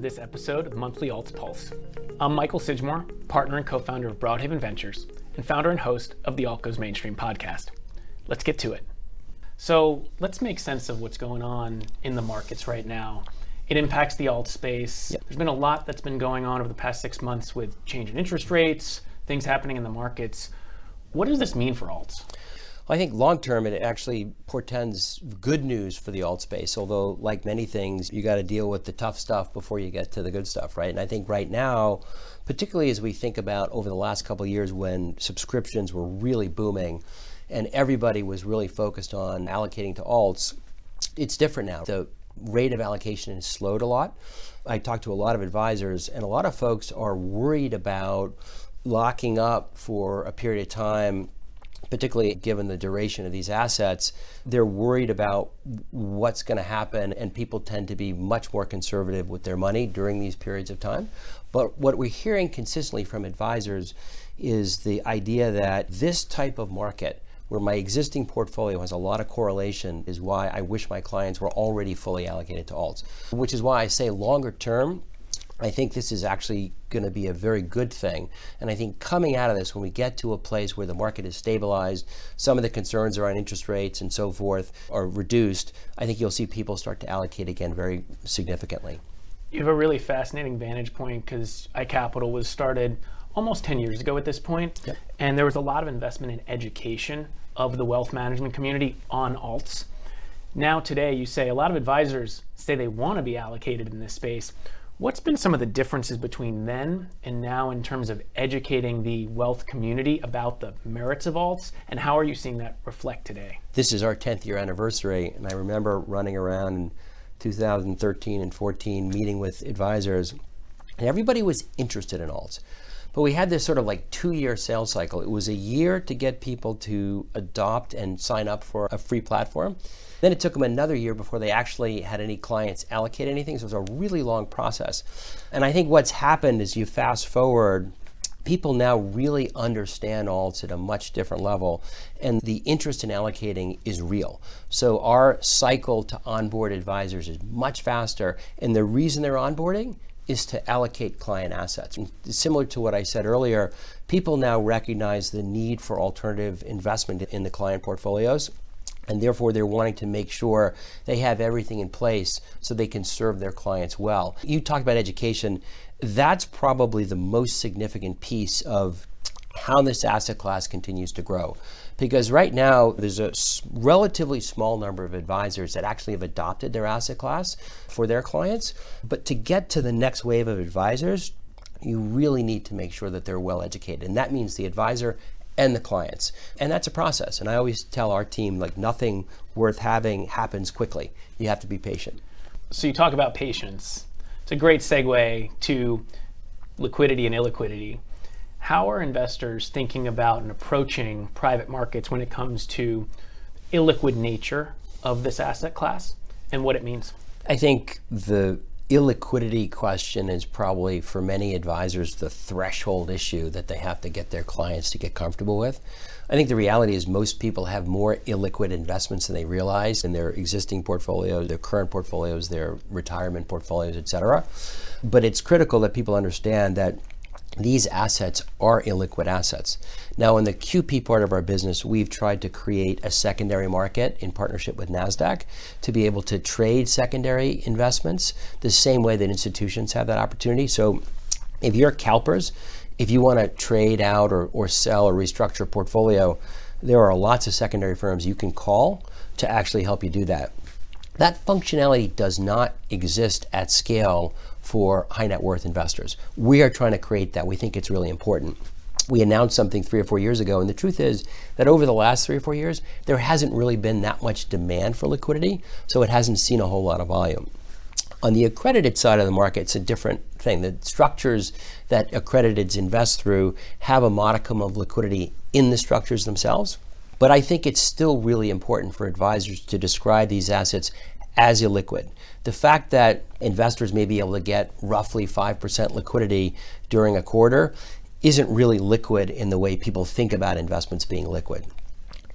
to this episode of Monthly Alts Pulse. I'm Michael Sidgmore, partner and co founder of Broadhaven Ventures, and founder and host of the Alt Goes Mainstream podcast. Let's get to it. So, let's make sense of what's going on in the markets right now. It impacts the alt space. Yep. There's been a lot that's been going on over the past six months with change in interest rates, things happening in the markets. What does this mean for alts? I think long term it actually portends good news for the alt space. Although, like many things, you got to deal with the tough stuff before you get to the good stuff, right? And I think right now, particularly as we think about over the last couple of years when subscriptions were really booming and everybody was really focused on allocating to alts, it's different now. The rate of allocation has slowed a lot. I talked to a lot of advisors, and a lot of folks are worried about locking up for a period of time particularly given the duration of these assets, they're worried about what's going to happen, and people tend to be much more conservative with their money during these periods of time. But what we're hearing consistently from advisors is the idea that this type of market, where my existing portfolio has a lot of correlation, is why I wish my clients were already fully allocated to alts. Which is why I say longer term, I think this is actually going to be a very good thing. And I think coming out of this, when we get to a place where the market is stabilized, some of the concerns around interest rates and so forth are reduced, I think you'll see people start to allocate again very significantly. You have a really fascinating vantage point because iCapital was started almost 10 years ago at this point, Yep. and there was a lot of investment in education of the wealth management community on alts. Now, today, you say a lot of advisors say they want to be allocated in this space. What's been some of the differences between then and now in terms of educating the wealth community about the merits of alts, and how are you seeing that reflect today? This is our 10th year anniversary, and I remember running around in 2013 and 14 meeting with advisors, and everybody was interested in alts. But we had this sort of like two year sales cycle. It was a year to get people to adopt and sign up for a free platform. Then it took them another year before they actually had any clients allocate anything. So it was a really long process. And I think what's happened is you fast forward people now really understand alts at a much different level and the interest in allocating is real so our cycle to onboard advisors is much faster and the reason they're onboarding is to allocate client assets. And similar to what I said earlier, people now recognize the need for alternative investment in the client portfolios. And therefore, they're wanting to make sure they have everything in place so they can serve their clients well. You talked about education. That's probably the most significant piece of how this asset class continues to grow. Because right now, there's a relatively small number of advisors that actually have adopted their asset class for their clients. But to get to the next wave of advisors, you really need to make sure that they're well educated. And that means the advisor and the clients. And that's a process. And I always tell our team like nothing worth having happens quickly. You have to be patient. So you talk about patience. It's a great segue to liquidity and illiquidity. How are investors thinking about and approaching private markets when it comes to illiquid nature of this asset class and what it means? I think the illiquidity question is probably for many advisors the threshold issue that they have to get their clients to get comfortable with. I think the reality is most people have more illiquid investments than they realize in their existing portfolios, their current portfolios, their retirement portfolios, et cetera. But it's critical that people understand that these assets are illiquid assets. Now, in the QP part of our business, we've tried to create a secondary market in partnership with NASDAQ to be able to trade secondary investments the same way that institutions have that opportunity. So, if you're CalPERS, if you want to trade out or, or sell or restructure a portfolio, there are lots of secondary firms you can call to actually help you do that. That functionality does not exist at scale for high net worth investors. We are trying to create that. We think it's really important. We announced something three or four years ago, and the truth is that over the last three or four years, there hasn't really been that much demand for liquidity, so it hasn't seen a whole lot of volume. On the accredited side of the market, it's a different thing. The structures that accrediteds invest through have a modicum of liquidity in the structures themselves. But I think it's still really important for advisors to describe these assets as illiquid. The fact that investors may be able to get roughly 5% liquidity during a quarter isn't really liquid in the way people think about investments being liquid.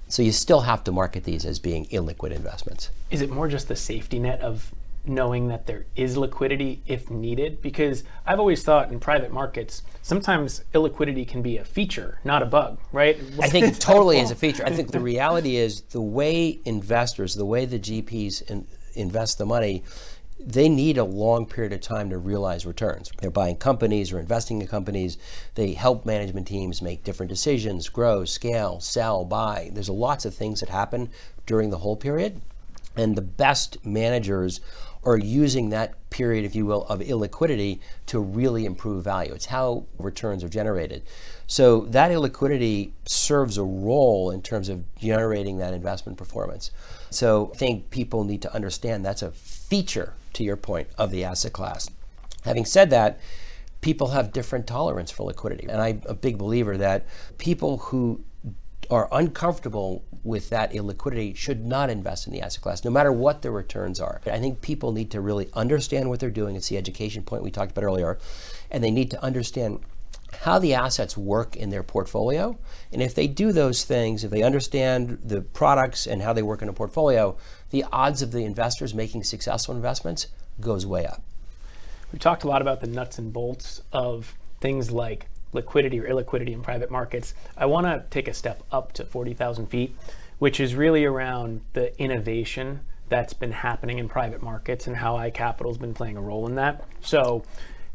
So you still have to market these as being illiquid investments. Is it more just the safety net of knowing that there is liquidity if needed? Because I've always thought in private markets, sometimes illiquidity can be a feature, not a bug, right? I think it totally is a feature. I think the reality is the way investors, the way the GPs in, invest the money, they need a long period of time to realize returns. They're buying companies or investing in companies. They help management teams make different decisions, grow, scale, sell, buy. There's lots of things that happen during the whole period. And the best managers are using that period, if you will, of illiquidity to really improve value. It's how returns are generated. So that illiquidity serves a role in terms of generating that investment performance. So I think people need to understand that's a feature, to your point, of the asset class. Having said that, people have different tolerance for liquidity. And I'm a big believer that people who are uncomfortable with that illiquidity should not invest in the asset class, no matter what the returns are. I think people need to really understand what they're doing. It's the education point we talked about earlier. And they need to understand how the assets work in their portfolio. And if they do those things, if they understand the products and how they work in a portfolio, the odds of the investors making successful investments goes way up. We talked a lot about the nuts and bolts of things like liquidity or illiquidity in private markets. I want to take a step up to 40,000 feet, which is really around the innovation that's been happening in private markets and how iCapital's been playing a role in that. So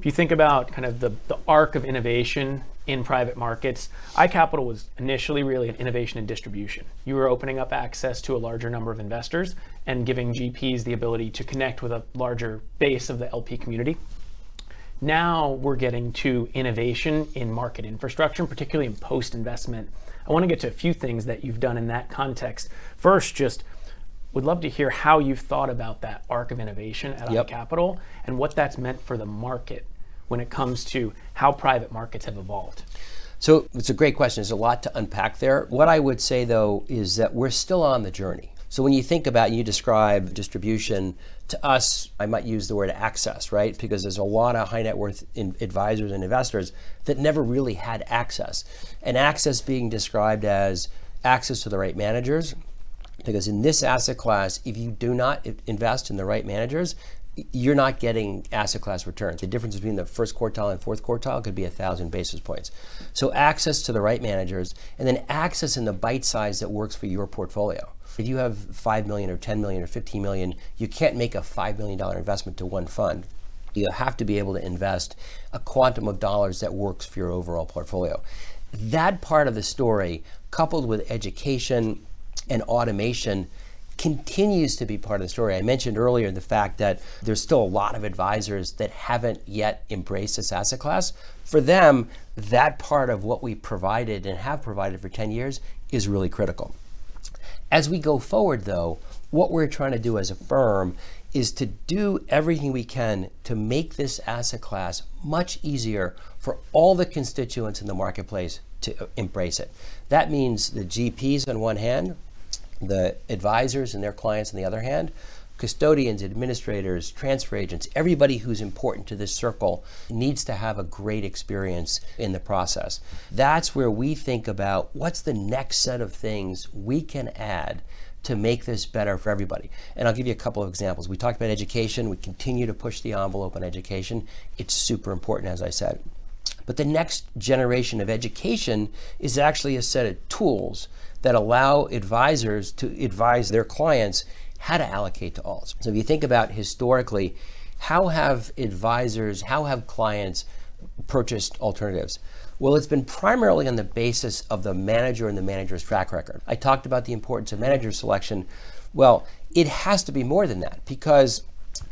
if you think about kind of the, the arc of innovation in private markets, iCapital was initially really an innovation in distribution. You were opening up access to a larger number of investors and giving GPs the ability to connect with a larger base of the LP community. Now we're getting to innovation in market infrastructure, particularly in post investment. I want to get to a few things that you've done in that context. First, just would love to hear how you've thought about that arc of innovation at yep. iCapital and what that's meant for the market when it comes to how private markets have evolved? So it's a great question. There's a lot to unpack there. What I would say though is that we're still on the journey. So when you think about you describe distribution to us, I might use the word access, right? Because there's a lot of high net worth advisors and investors that never really had access. And access being described as access to the right managers. Because in this asset class, if you do not invest in the right managers, you're not getting asset class returns. The difference between the first quartile and fourth quartile could be a thousand basis points. So access to the right managers, and then access in the bite size that works for your portfolio. If you have five million or 10 million or 15 million, you can't make a five million dollar investment to one fund. You have to be able to invest a quantum of dollars that works for your overall portfolio. That part of the story, coupled with education and automation, continues to be part of the story. I mentioned earlier the fact that there's still a lot of advisors that haven't yet embraced this asset class. For them, that part of what we provided and have provided for 10 years is really critical. As we go forward, though, what we're trying to do as a firm is to do everything we can to make this asset class much easier for all the constituents in the marketplace to embrace it. That means the GPs on one hand, the advisors and their clients on the other hand, custodians, administrators, transfer agents, everybody who's important to this circle needs to have a great experience in the process. That's where we think about what's the next set of things we can add to make this better for everybody. And I'll give you a couple of examples. We talked about education. We continue to push the envelope on education. It's super important, as I said. But the next generation of education is actually a set of tools that allow advisors to advise their clients how to allocate to alts. So if you think about historically, how have advisors, how have clients purchased alternatives? Well, it's been primarily on the basis of the manager and the manager's track record. I talked about the importance of manager selection. Well, it has to be more than that because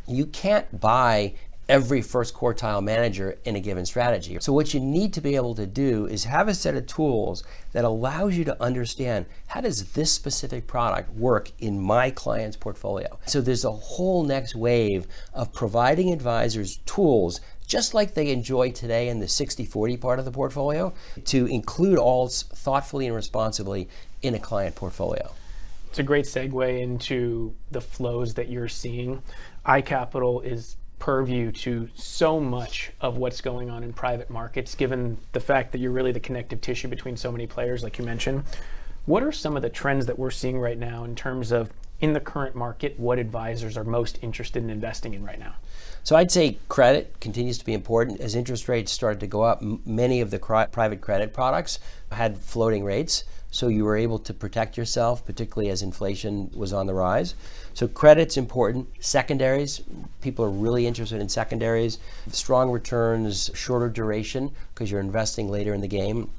you can't buy every first quartile manager in a given strategy. So, what you need to be able to do is have a set of tools that allows you to understand how does this specific product work in my client's portfolio. So, there's a whole next wave of providing advisors tools just like they enjoy today in the 60 40 part of the portfolio, to include alts thoughtfully and responsibly in a client portfolio. It's a great segue into the flows that you're seeing. iCapital is purview to so much of what's going on in private markets, given the fact that you're really the connective tissue between so many players, like you mentioned. What are some of the trends that we're seeing right now in terms of in the current market what advisors are most interested in investing in right now? So I'd say credit continues to be important. As interest rates started to go up, m- many of the cri- private credit products had floating rates. So you were able to protect yourself, particularly as inflation was on the rise. So credit's important. Secondaries, people are really interested in secondaries. Strong returns, shorter duration, because you're investing later in the game,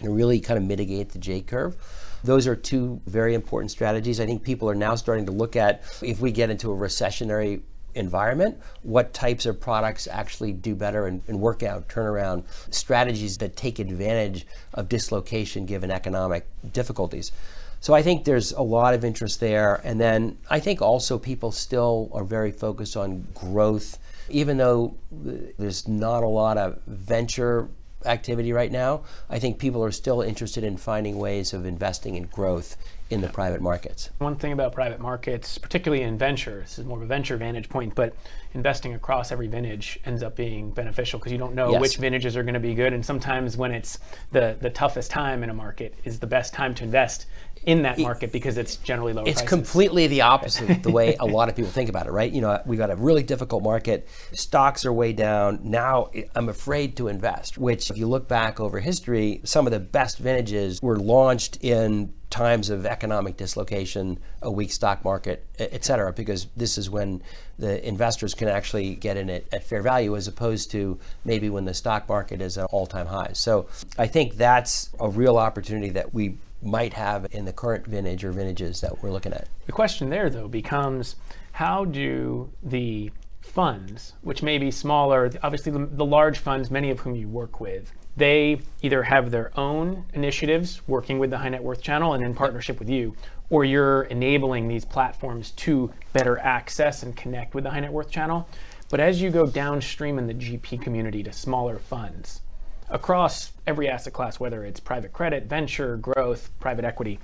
and really kind of mitigate the J curve. Those are two very important strategies. I think people are now starting to look at if we get into a recessionary environment, what types of products actually do better and, and, work out turnaround strategies that take advantage of dislocation given economic difficulties. So I think there's a lot of interest there. And then I think also people still are very focused on growth. Even though there's not a lot of venture activity right now, I think people are still interested in finding ways of investing in growth in the private markets. One thing about private markets, particularly in venture, this is more of a venture vantage point, but investing across every vintage ends up being beneficial because you don't know yes. which vintages are going to be good. And sometimes when it's the, the toughest time in a market is the best time to invest in that market because it's generally lower. It's prices. completely the opposite the way a lot of people think about it, right? You know, we've got a really difficult market. Stocks are way down. Now I'm afraid to invest, which if you look back over history, some of the best vintages were launched in times of economic dislocation, a weak stock market, et cetera, because this is when the investors can actually get in it at fair value as opposed to maybe when the stock market is at all time highs. So I think that's a real opportunity that we might have in the current vintage or vintages that we're looking at. The question there, though, becomes how do the funds, which may be smaller, obviously the, the, large funds, many of whom you work with, they either have their own initiatives working with the high net worth channel and in partnership with you, or you're enabling these platforms to better access and connect with the high net worth channel. But as you go downstream in the GP community to smaller funds, across every asset class, whether it's private credit, venture, growth, private equity.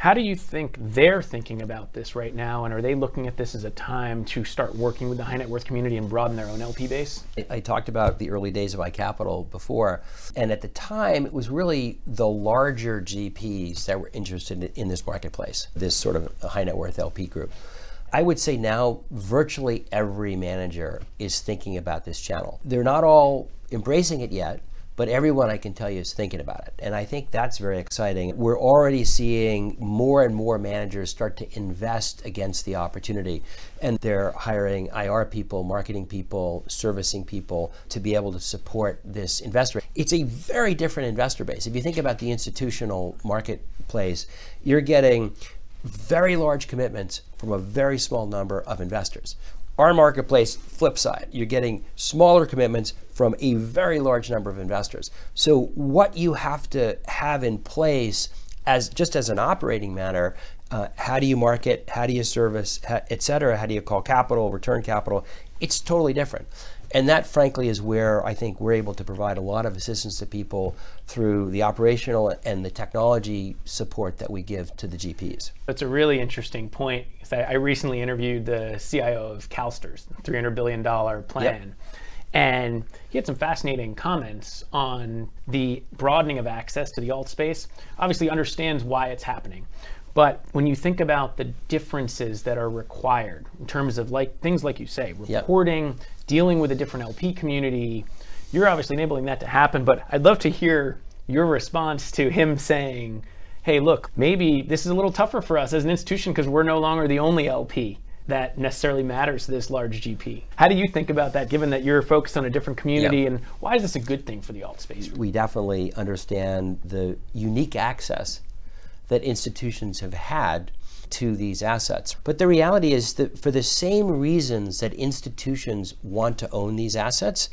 How do you think they're thinking about this right now? And are they looking at this as a time to start working with the high net worth community and broaden their own LP base? I talked about the early days of iCapital before. And at the time, it was really the larger GPs that were interested in this marketplace, this sort of high net worth LP group. I would say now virtually every manager is thinking about this channel. They're not all embracing it yet, but everyone I can tell you is thinking about it. And I think that's very exciting. We're already seeing more and more managers start to invest against the opportunity. And they're hiring IR people, marketing people, servicing people to be able to support this investor. It's a very different investor base. If you think about the institutional marketplace, you're getting very large commitments from a very small number of investors. Our marketplace, flip side, you're getting smaller commitments from a very large number of investors. So what you have to have in place as just as an operating matter, uh, how do you market, how do you service, et cetera, how do you call capital, return capital, it's totally different. And that, frankly, is where I think we're able to provide a lot of assistance to people through the operational and the technology support that we give to the GPs. That's a really interesting point. I recently interviewed the CIO of CalSTRS, $300 billion plan. Yep. And he had some fascinating comments on the broadening of access to the alt space. Obviously, understands why it's happening. But when you think about the differences that are required in terms of like things like you say, reporting, yep. dealing with a different LP community, you're obviously enabling that to happen. But I'd love to hear your response to him saying, hey, look, maybe this is a little tougher for us as an institution because we're no longer the only LP that necessarily matters to this large GP. How do you think about that, given that you're focused on a different community, yep. and why is this a good thing for the alt space? We definitely understand the unique access that institutions have had to these assets. But the reality is that for the same reasons that institutions want to own these assets,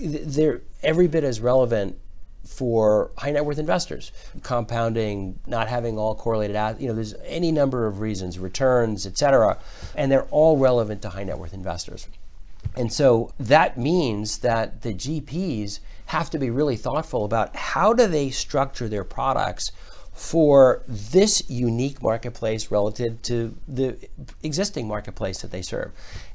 they're every bit as relevant for high net worth investors. Compounding, not having all correlated, assets, you know, there's any number of reasons, returns, et cetera, and they're all relevant to high net worth investors. And so that means that the GPs have to be really thoughtful about how do they structure their products for this unique marketplace relative to the existing marketplace that they serve.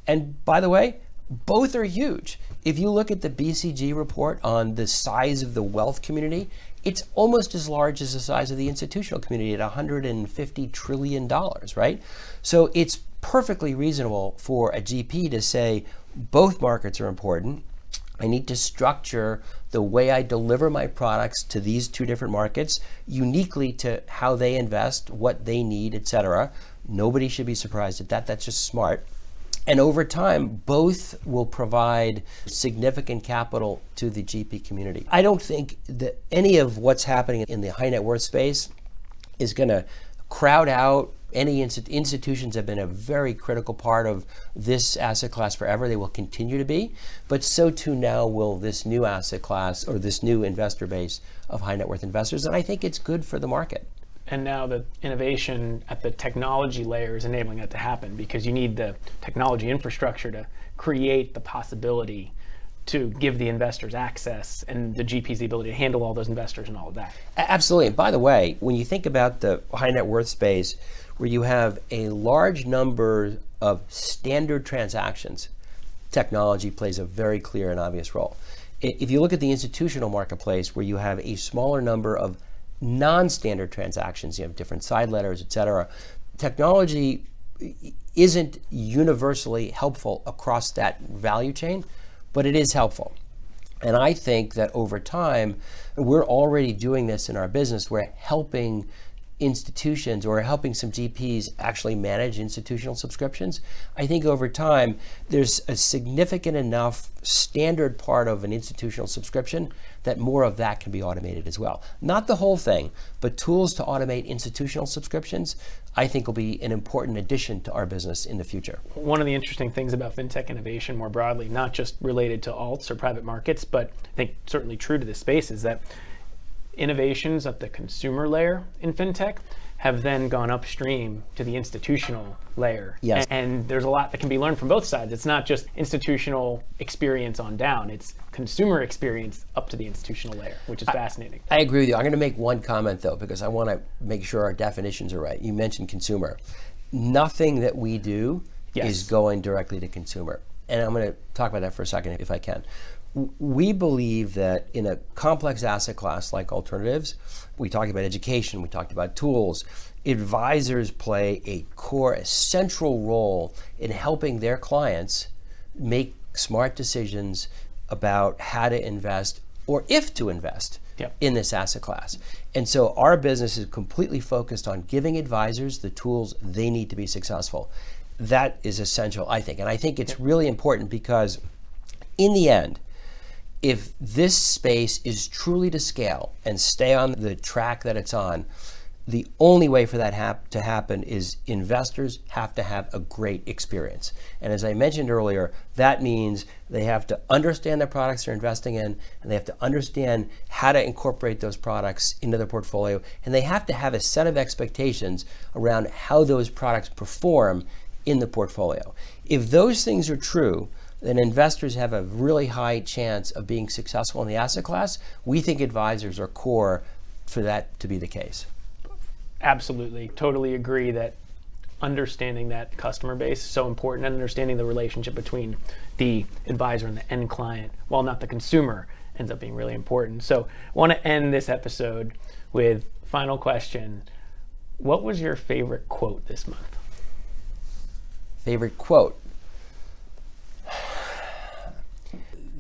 And by the way, both are huge. If you look at the BCG report on the size of the wealth community, it's almost as large as the size of the institutional community at 150 trillion dollars, right? So it's perfectly reasonable for a GP to say both markets are important. I need to structure the way I deliver my products to these two different markets uniquely to how they invest, what they need, etc. Nobody should be surprised at that. That's just smart. And over time, both will provide significant capital to the GP community. I don't think that any of what's happening in the high net worth space is going to crowd out any institutions have been a very critical part of this asset class forever. They will continue to be, but so too now will this new asset class or this new investor base of high net worth investors. And I think it's good for the market and now the innovation at the technology layer is enabling that to happen because you need the technology infrastructure to create the possibility to give the investors access and the GPs the ability to handle all those investors and all of that. Absolutely. And by the way, when you think about the high net worth space, where you have a large number of standard transactions, technology plays a very clear and obvious role. If you look at the institutional marketplace, where you have a smaller number of non-standard transactions, you have different side letters, et cetera. Technology isn't universally helpful across that value chain, but it is helpful. And I think that over time, we're already doing this in our business. We're helping institutions or helping some GPs actually manage institutional subscriptions, I think over time there's a significant enough standard part of an institutional subscription that more of that can be automated as well. Not the whole thing, but tools to automate institutional subscriptions, I think will be an important addition to our business in the future. One of the interesting things about fintech innovation more broadly, not just related to alts or private markets, but I think certainly true to this space, is that innovations at the consumer layer in fintech have then gone upstream to the institutional layer. Yes. And, and, there's a lot that can be learned from both sides. It's not just institutional experience on down, it's consumer experience up to the institutional layer, which is I, fascinating. I agree with you. I'm going to make one comment though, because I want to make sure our definitions are right. You mentioned consumer. Nothing that we do yes. is going directly to consumer. And I'm going to talk about that for a second if I can we believe that in a complex asset class like alternatives, we talked about education, we talked about tools, advisors play a core, a central role in helping their clients make smart decisions about how to invest or if to invest yep. in this asset class. And so our business is completely focused on giving advisors the tools they need to be successful. That is essential, I think. And I think it's really important because in the end, if this space is truly to scale and stay on the track that it's on, the only way for that hap- to happen is investors have to have a great experience. And as I mentioned earlier, that means they have to understand the products they're investing in, and they have to understand how to incorporate those products into their portfolio, and they have to have a set of expectations around how those products perform in the portfolio. If those things are true, then investors have a really high chance of being successful in the asset class. We think advisors are core for that to be the case. Absolutely. Totally agree that understanding that customer base is so important and understanding the relationship between the advisor and the end client, while not the consumer, ends up being really important. So I want to end this episode with final question. What was your favorite quote this month? Favorite quote?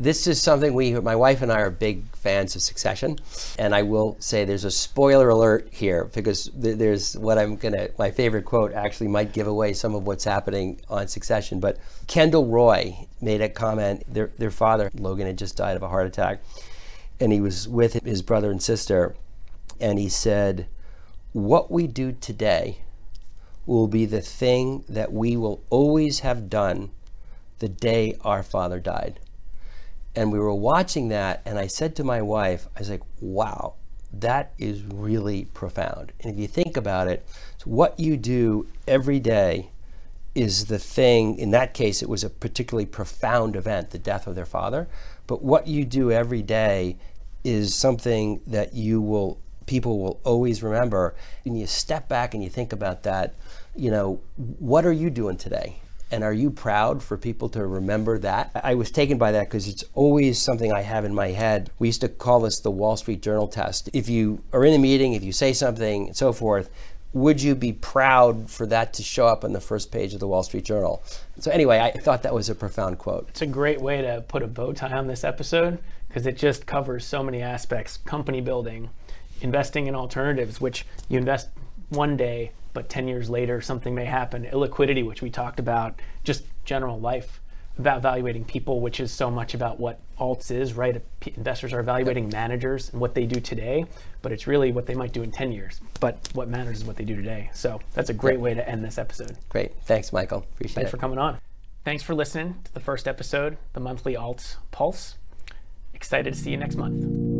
This is something we, my wife and I are big fans of Succession, and I will say there's a spoiler alert here because there's what I'm gonna, my favorite quote actually might give away some of what's happening on Succession. But Kendall Roy made a comment. Their their father Logan had just died of a heart attack, and he was with his brother and sister, and he said, "What we do today will be the thing that we will always have done." The day our father died and we were watching that and i said to my wife i was like wow that is really profound. And if you think about it what you do every day is the thing in that case it was a particularly profound event the death of their father but what you do every day is something that you will people will always remember. And you step back and you think about that you know what are you doing today And are you proud for people to remember that? I was taken by that because it's always something I have in my head. We used to call this the Wall Street Journal test. If you are in a meeting, if you say something, and so forth, would you be proud for that to show up on the first page of the Wall Street Journal? So, anyway, I thought that was a profound quote. It's a great way to put a bow tie on this episode because it just covers so many aspects company building, investing in alternatives, which you invest one day, but 10 years later, something may happen, illiquidity, which we talked about, just general life about evaluating people, which is so much about what alts is, right? Investors are evaluating managers and what they do today, but it's really what they might do in 10 years. But what matters is what they do today. So that's a great way to end this episode. Great. Thanks, Michael. Appreciate Thanks it. for coming on. Thanks for listening to the first episode, the monthly alts pulse. Excited to see you next month.